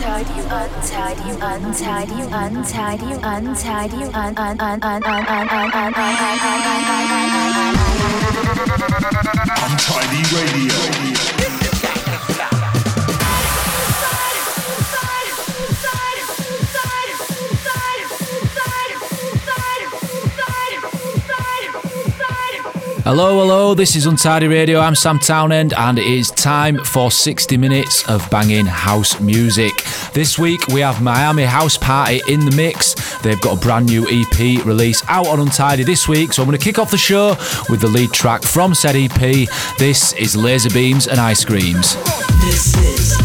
untidy, untidy, untidy, untidy, untidy, un un un un un un un un Untidy Radio. Hello, hello, this is Untidy Radio. I'm Sam Townend, and it is time for 60 minutes of banging house music. This week we have Miami House Party in the mix. They've got a brand new EP release out on Untidy this week, so I'm going to kick off the show with the lead track from said EP. This is Laser Beams and Ice Creams. This is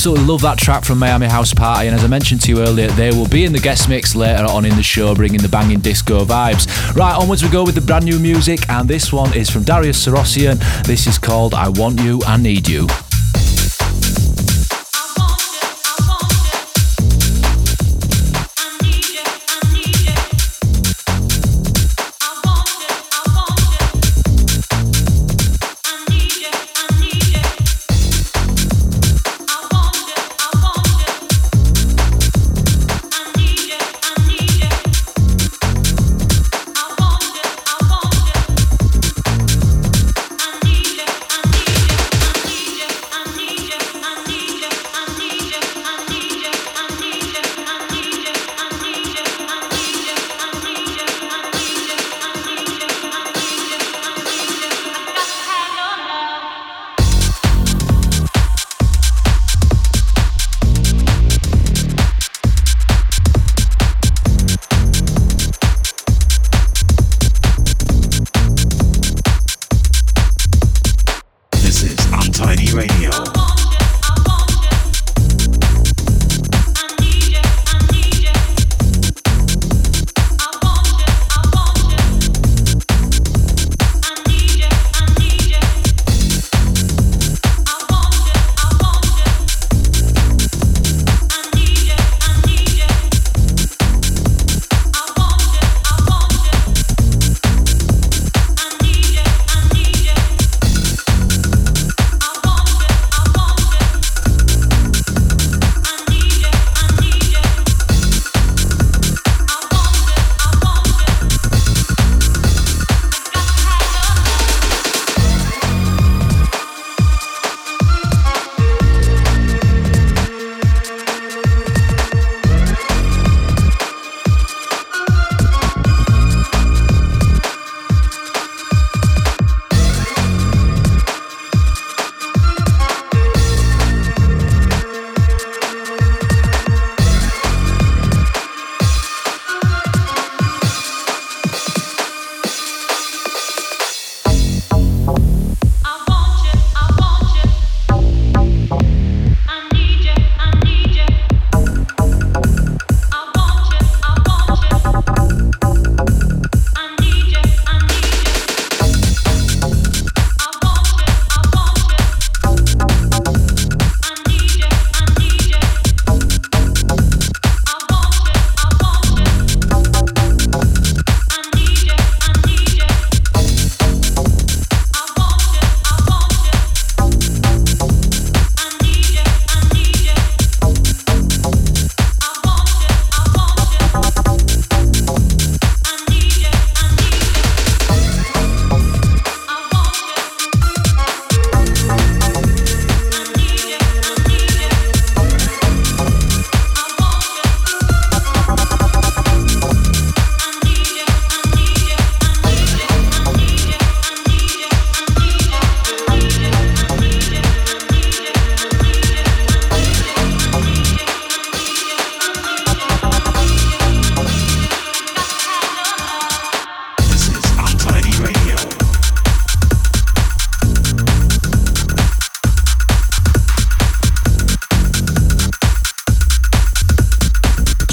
Absolutely love that track from Miami House Party, and as I mentioned to you earlier, they will be in the guest mix later on in the show, bringing the banging disco vibes. Right, onwards we go with the brand new music, and this one is from Darius Syrossian. This is called I Want You, I Need You.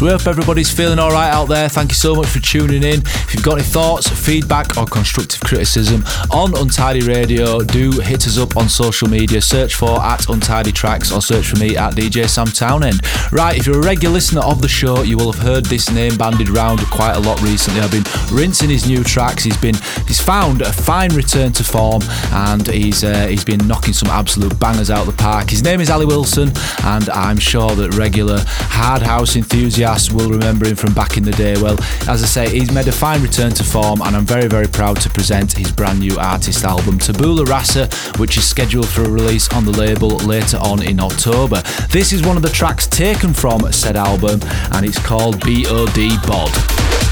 We hope everybody's feeling all right out there. Thank you so much for tuning in. If you've got any thoughts, feedback, or constructive criticism on Untidy Radio, do hit us up on social media. Search for at Untidy Tracks or search for me at DJ Sam Townend. Right, if you're a regular listener of the show, you will have heard this name banded around quite a lot recently. I've been rinsing his new tracks. He's been he's found a fine return to form and he's uh, he's been knocking some absolute bangers out the park. His name is Ali Wilson, and I'm sure that regular hard house enthusiasts will remember him from back in the day. Well, as I say, he's made a fine return to form, and I'm very, very proud to present his brand new artist album, Tabula Rasa, which is scheduled for a release on the label later on in October. This is one of the tracks taken from said album, and it's called BOD Bod.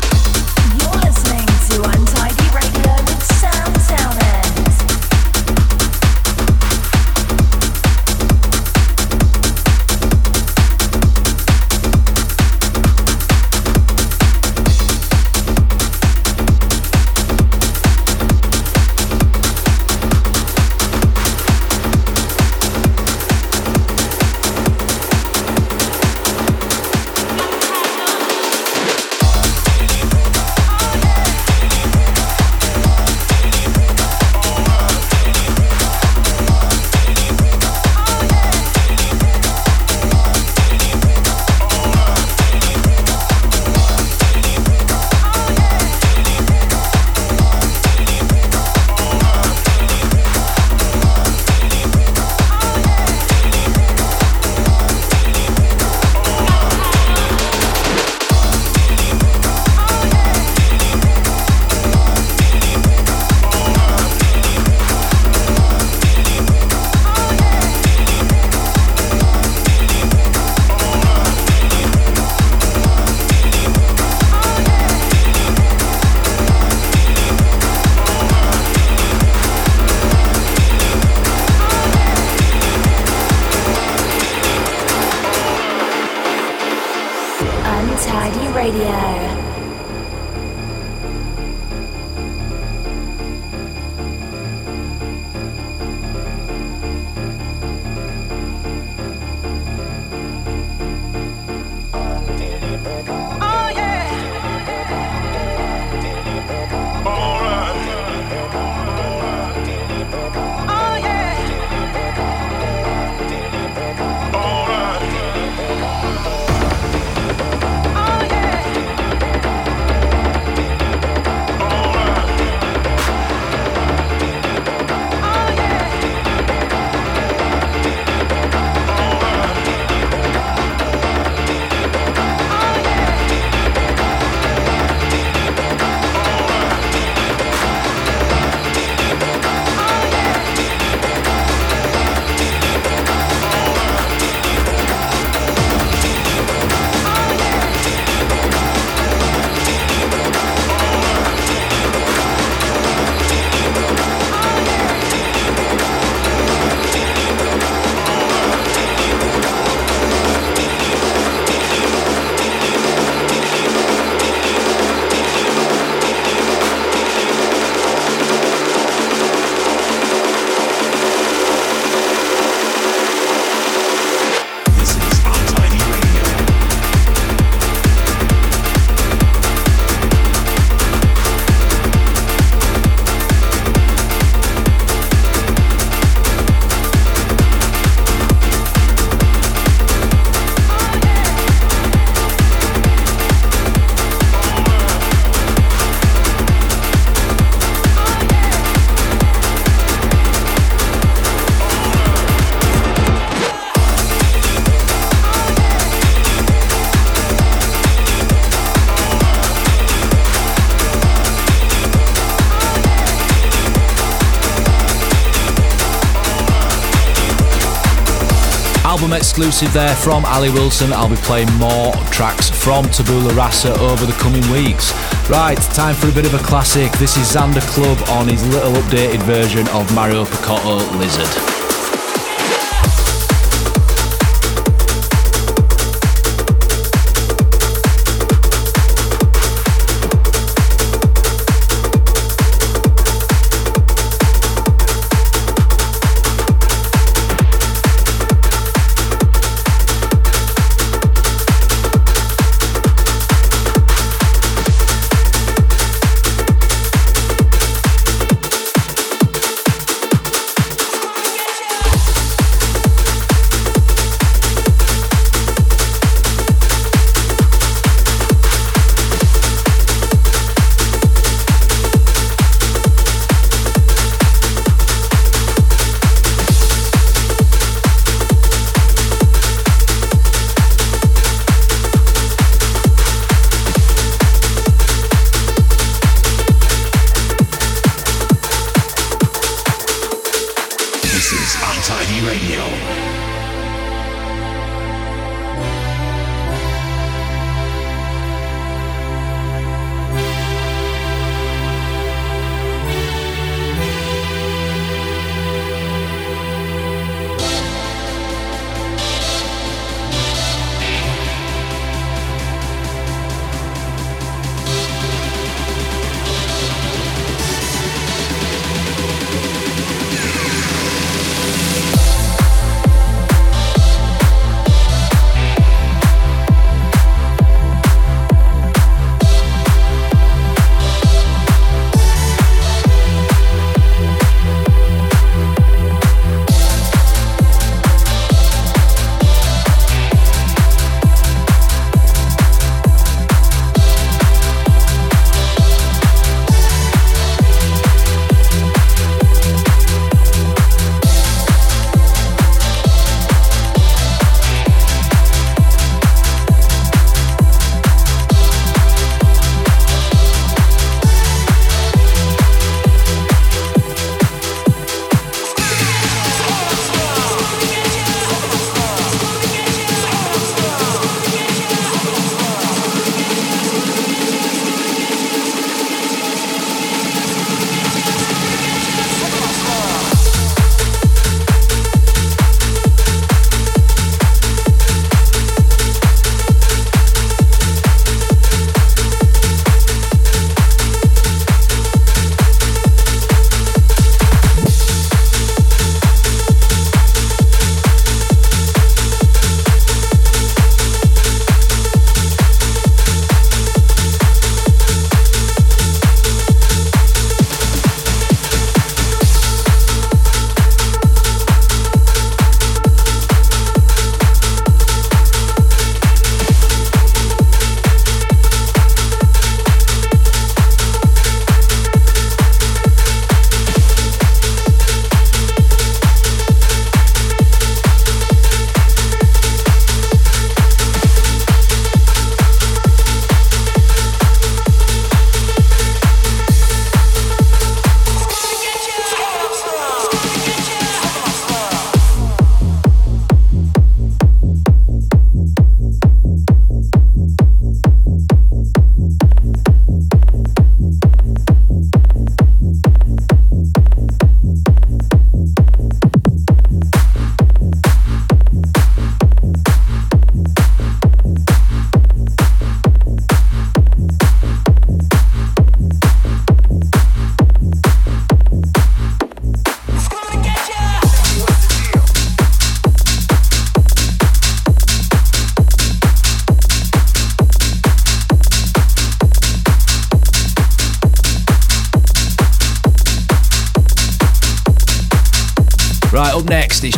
Exclusive there from Ali Wilson. I'll be playing more tracks from Tabula Rasa over the coming weeks. Right, time for a bit of a classic. This is Xander Club on his little updated version of Mauro Picotto Lizard.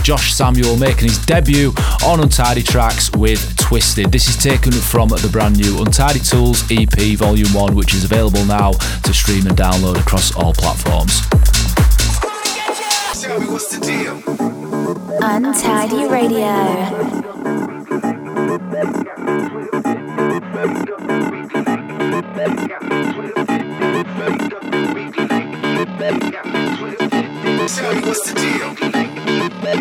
Josh Samuel making his debut on Untidy Tracks with Twisted. This is taken from the brand new Untidy Tools EP Volume 1, which is available now to stream and download across all platforms. Untidy Radio. Tell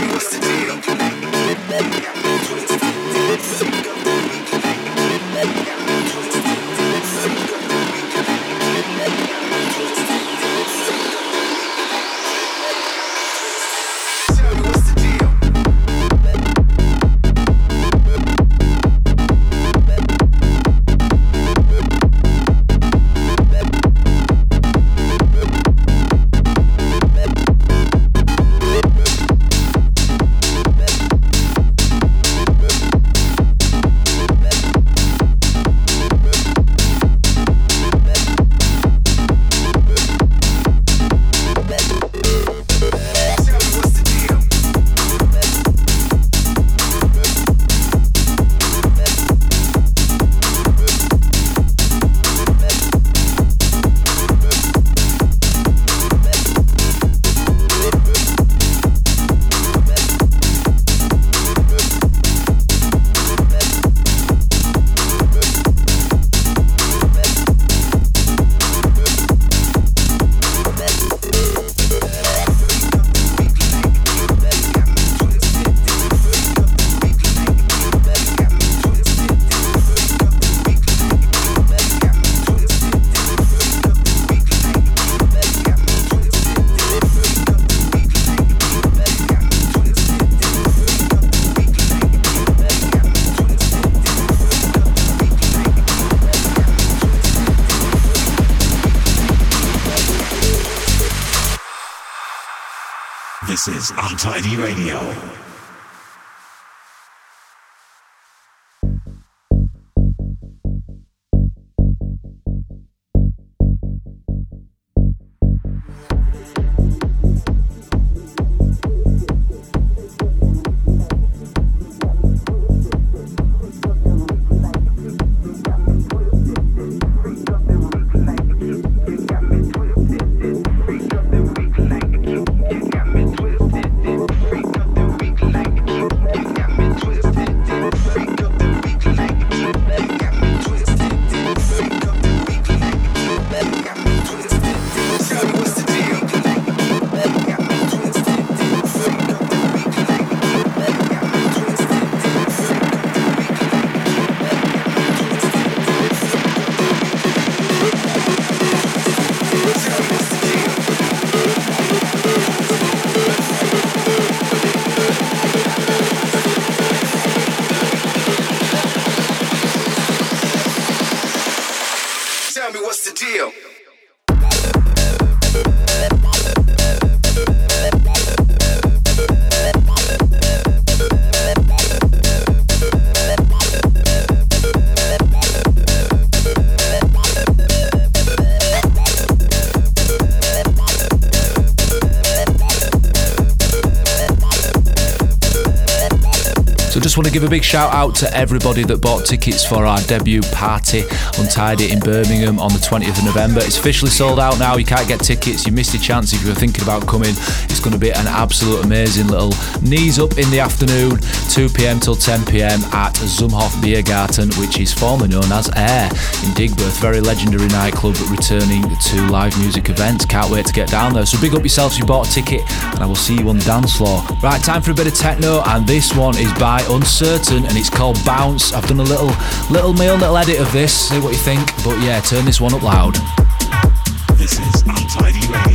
me what's the deal. Thank you. Untidy Radio. Just want to give a big shout out to everybody that bought tickets for our debut party Untidy in Birmingham on the 20th of November. It's officially sold out now. You can't get tickets. You missed your chance if you were thinking about coming. It's going to be an absolute amazing little knees up in the afternoon, 2 pm till 10 pm at Zumhof Biergarten, which is formerly known as Air in Digbeth. Very legendary nightclub returning to live music events. Can't wait to get down there. So big up yourselves if you bought a ticket, and I will see you on the dance floor. Right, time for a bit of techno, and this one is by Uncertain, and it's called Bounce. I've done a little, little me little edit of this. See what you think. But yeah, turn this one up loud. This is Untidy Radio.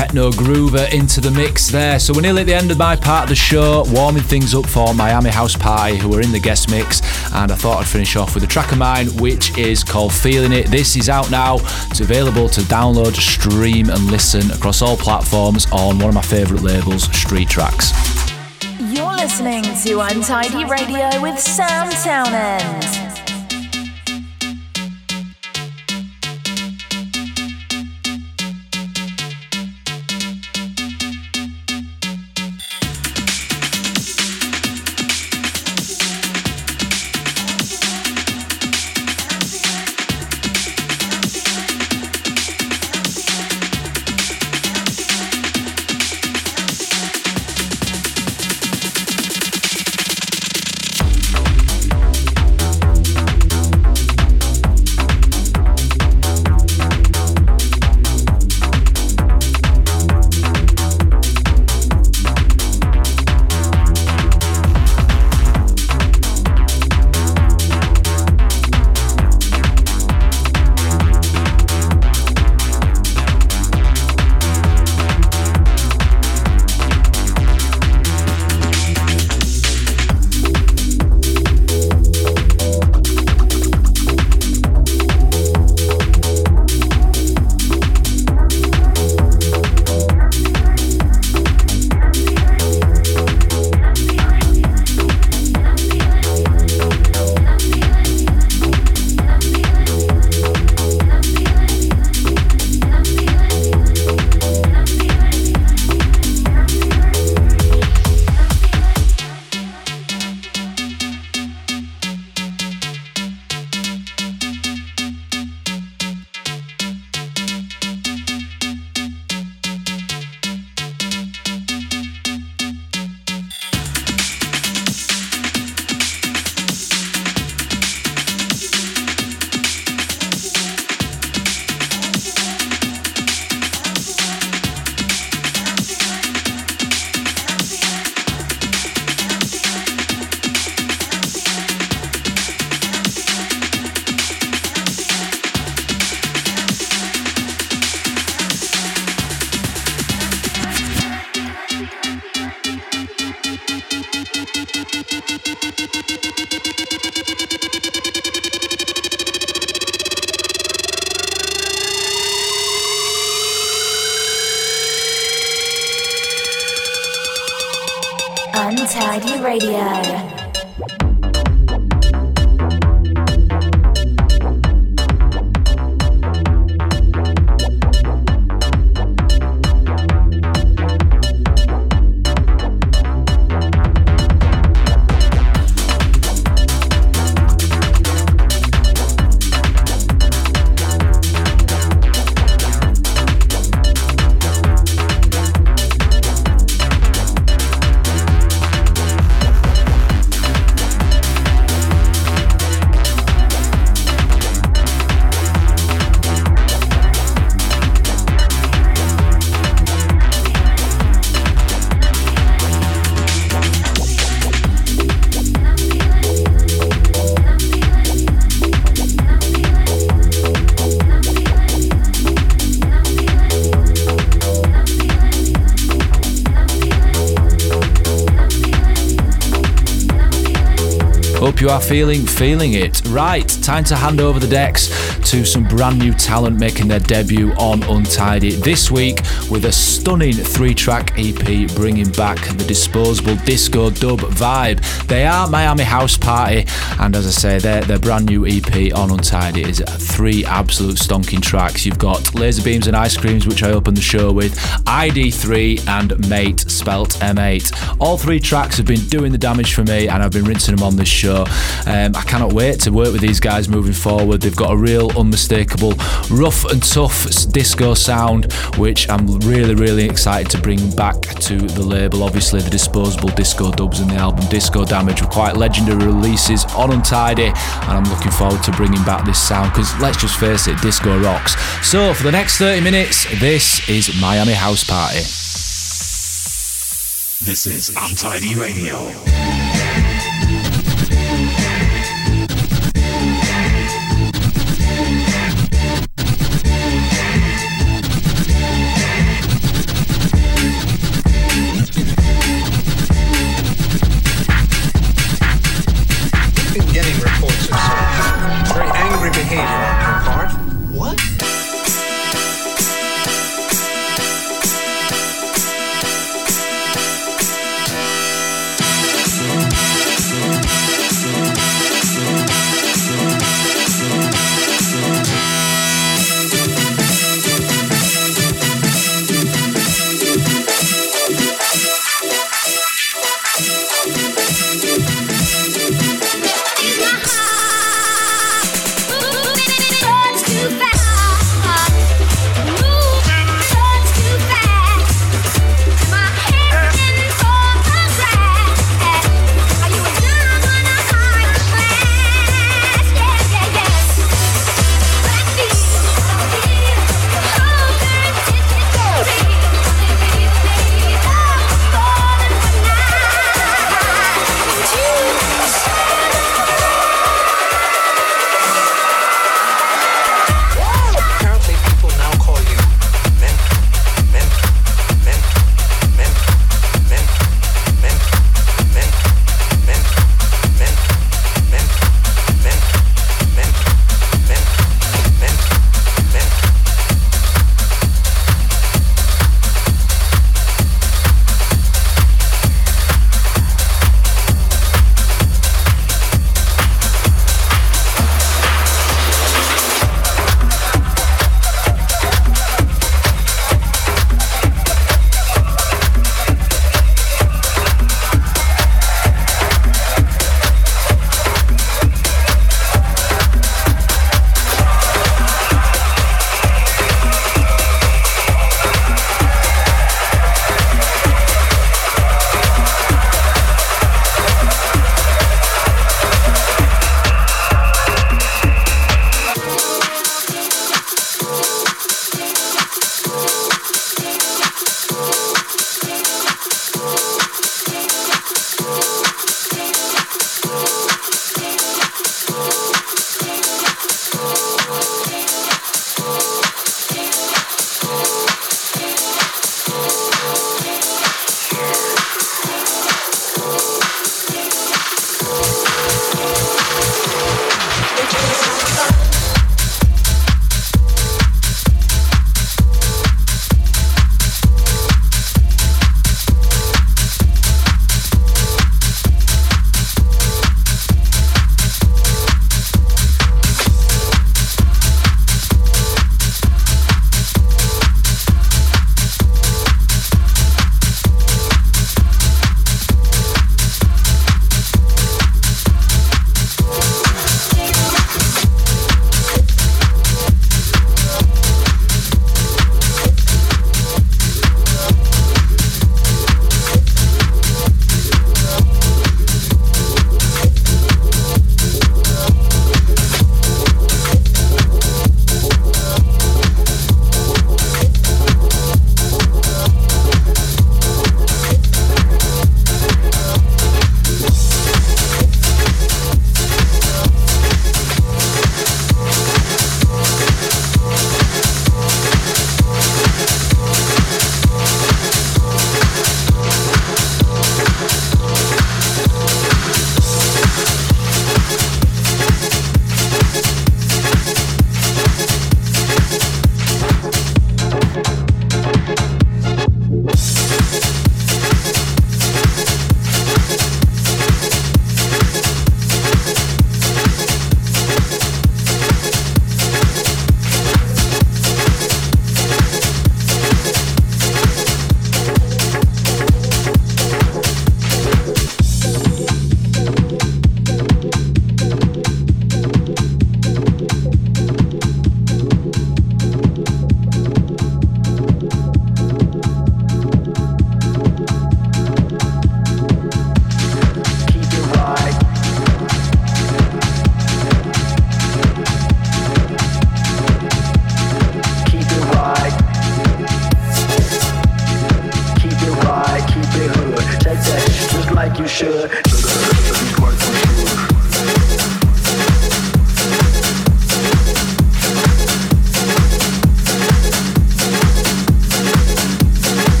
techno groover into the mix there. So we're nearly at the end of my part of the show, warming things up for Miami House Party, who are in the guest mix. And I thought I'd finish off with a track of mine, which is called Feeling It. This is out now. It's available to download, stream, and listen across all platforms on one of my favourite labels, Street Tracks. You're listening to Untidy Radio with Sam Townend. Hope you are feeling feeling it. Right, time to hand over the decks to some brand new talent making their debut on Untidy this week with a stunning three-track EP bringing back the disposable disco dub vibe. They are Miami House Party, and as I say, their their brand new EP on Untidy is three absolute stonking tracks. You've got Laser Beams and Ice Creams, which I opened the show with, ID3 and Mate, spelt M8. All three tracks have been doing the damage for me, and I've been rinsing them on this show. Um, I cannot wait to work with these guys moving forward. They've got a real unmistakable, rough and tough disco sound, which I'm really, really excited to bring back to the label. Obviously, the disposable disco dubs in the album Disco Damage were quite legendary releases on Untidy, and I'm looking forward to bringing back this sound because let's just face it, disco rocks. So, for the next 30 minutes, this is Miami House Party. This is Untidy Radio.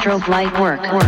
strobe light work.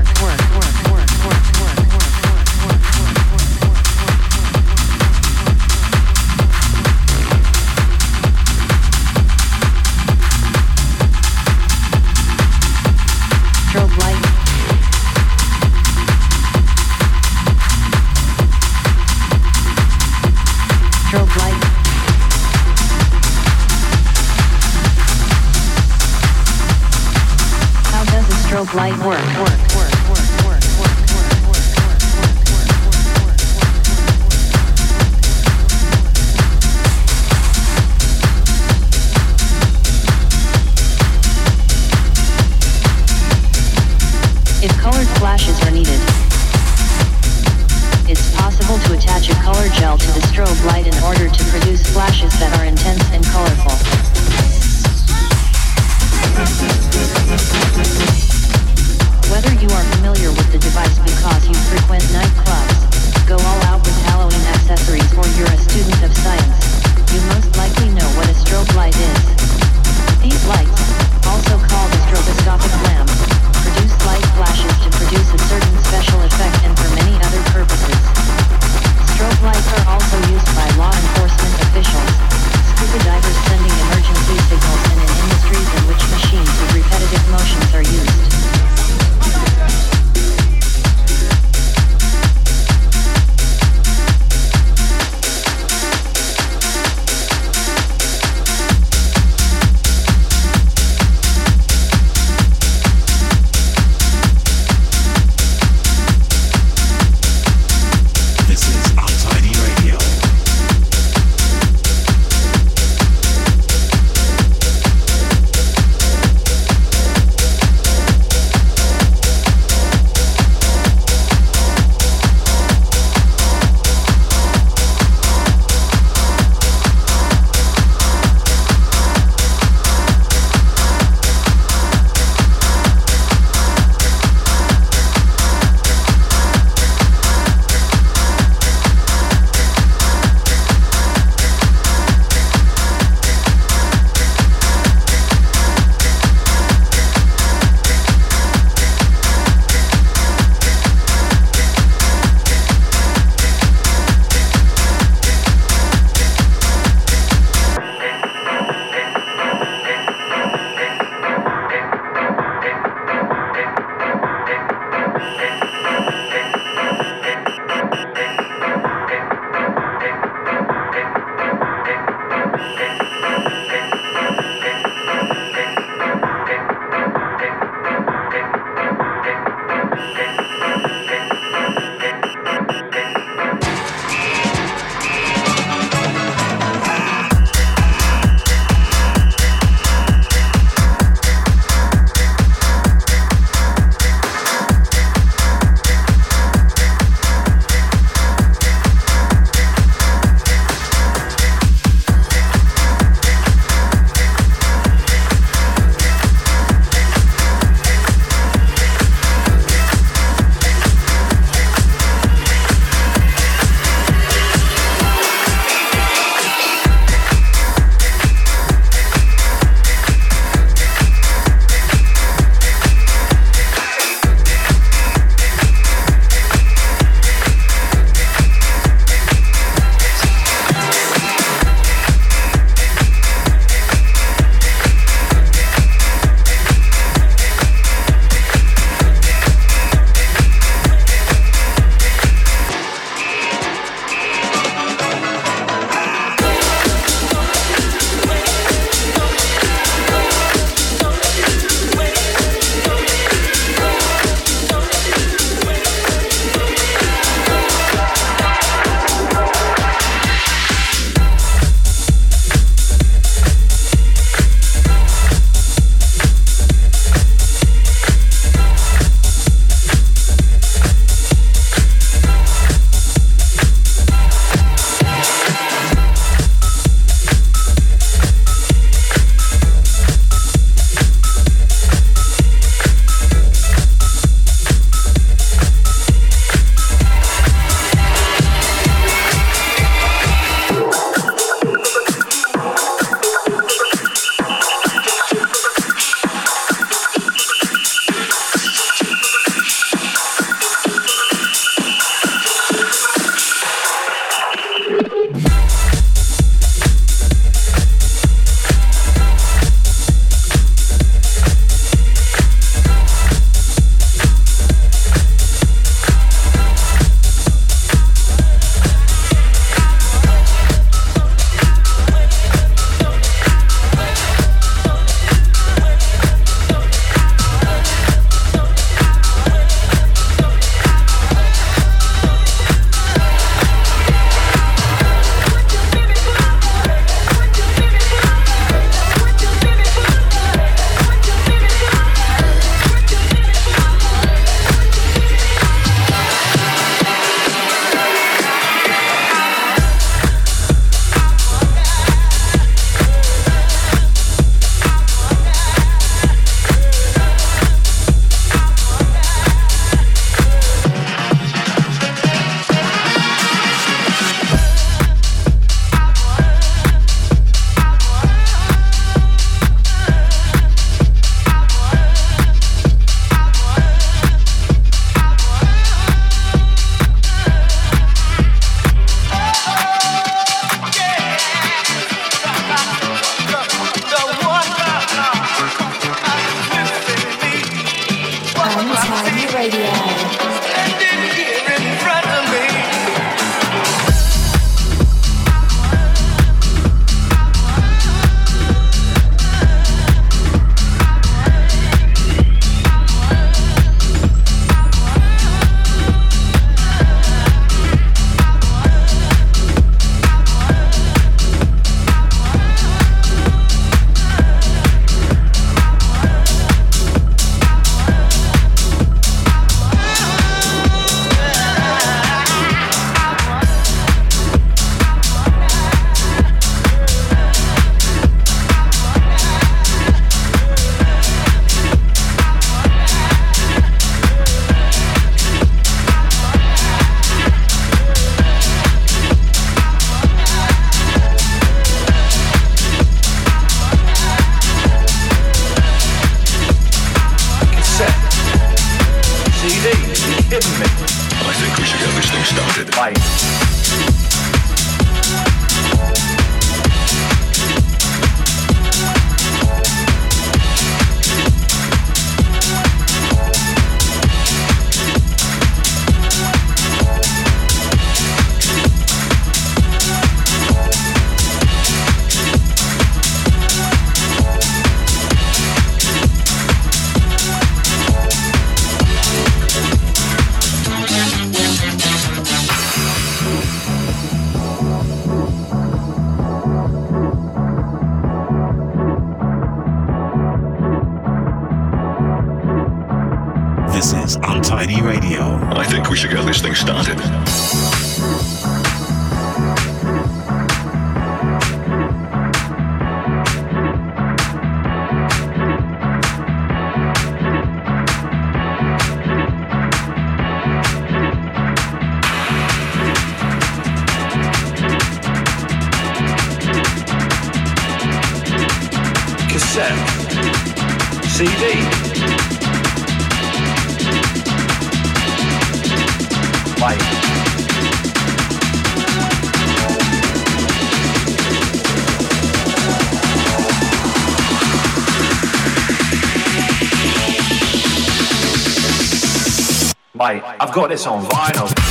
I've got this on vinyl.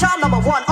Child number one.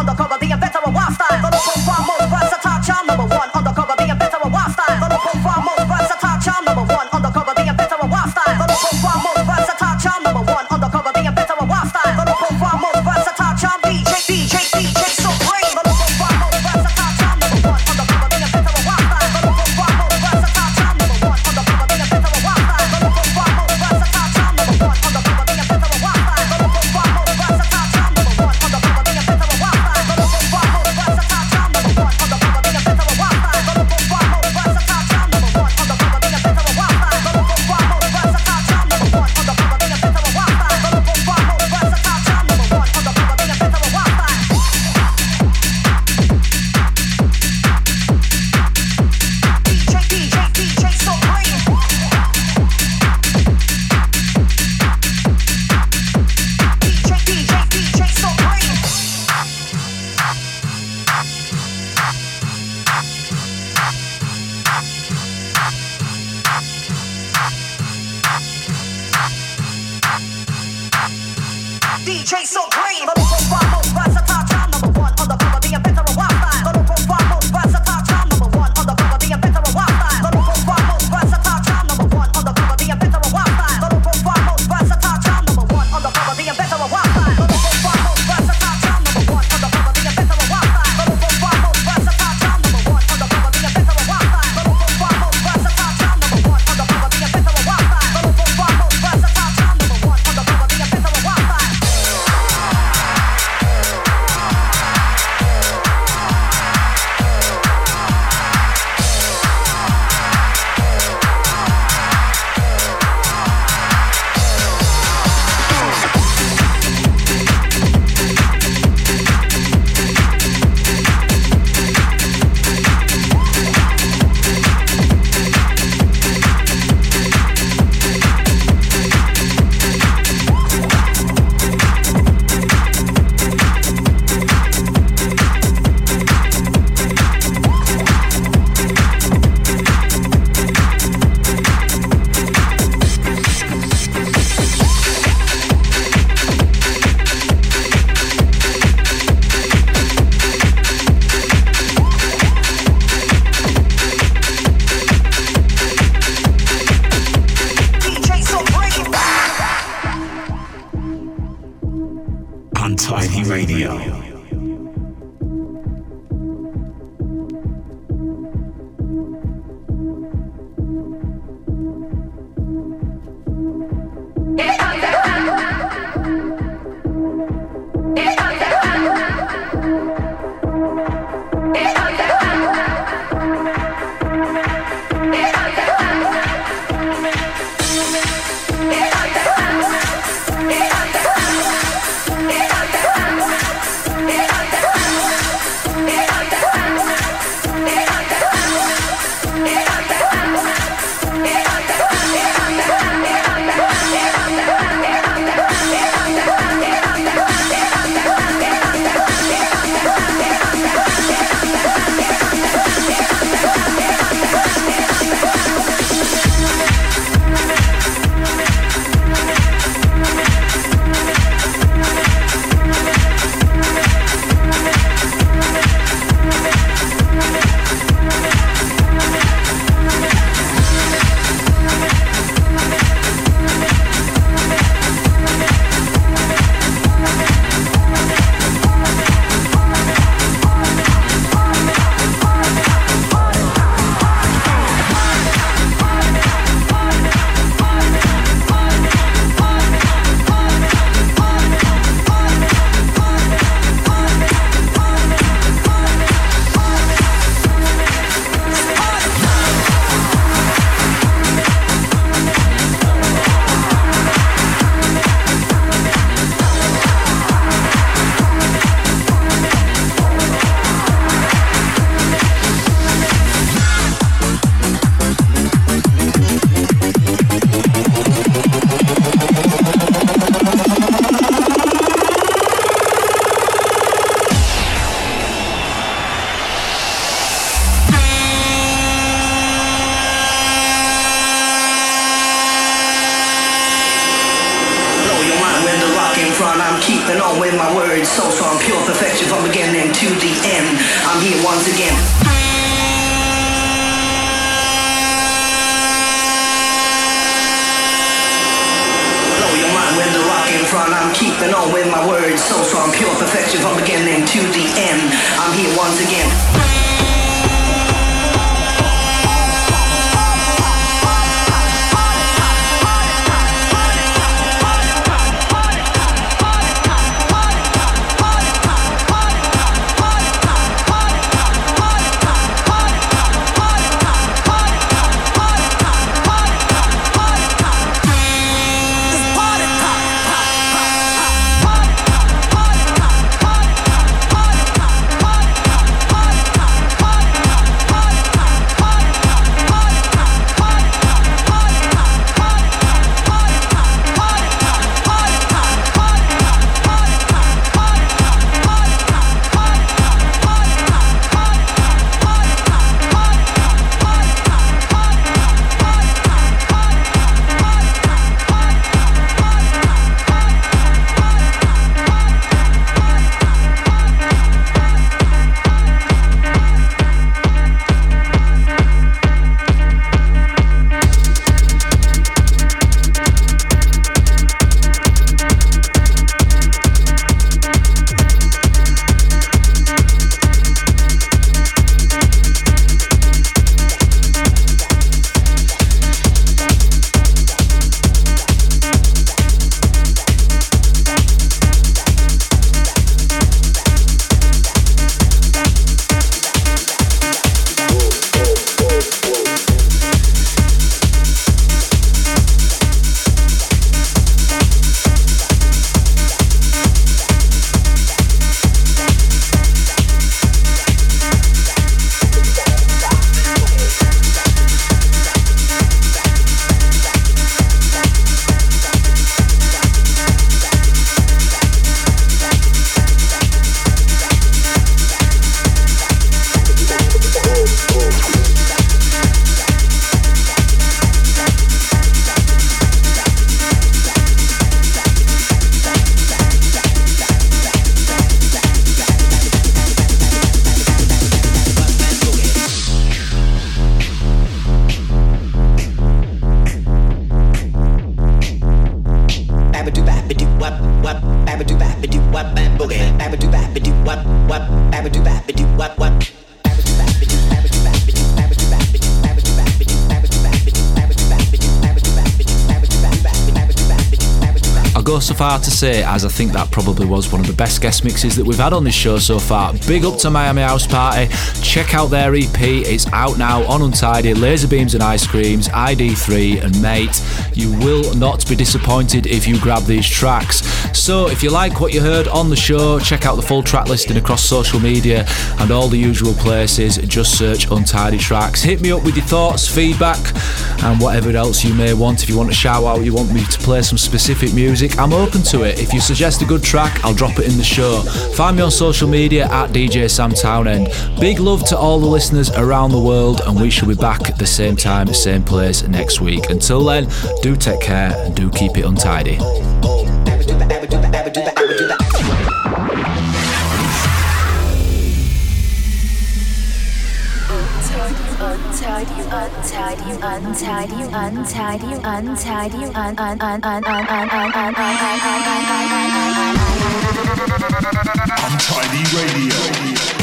Far to say as I think that probably was one of the best guest mixes that we've had on this show so far. Big up to Miami House Party. Check out their EP. It's out now on Untidy, Laser Beams and Ice Creams, ID3 and Mate. You will not be disappointed if you grab these tracks. So if you like what you heard on the show, check out the full track listing across social media and all the usual places. Just search Untidy Tracks. Hit me up with your thoughts, feedback, and whatever else you may want. If you want to shout out, you want me to play some specific music, I'm open to it. If you suggest a good track, I'll drop it in the show. Find me on social media at DJ Sam Townend. Big love to all the listeners around the world, and we shall be back at the same time, same place next week. Until then, do take care and do keep it untidy. Untidy, untidy, untidy, untidy, untidy, un un un un un un un un un un Untidy Radio.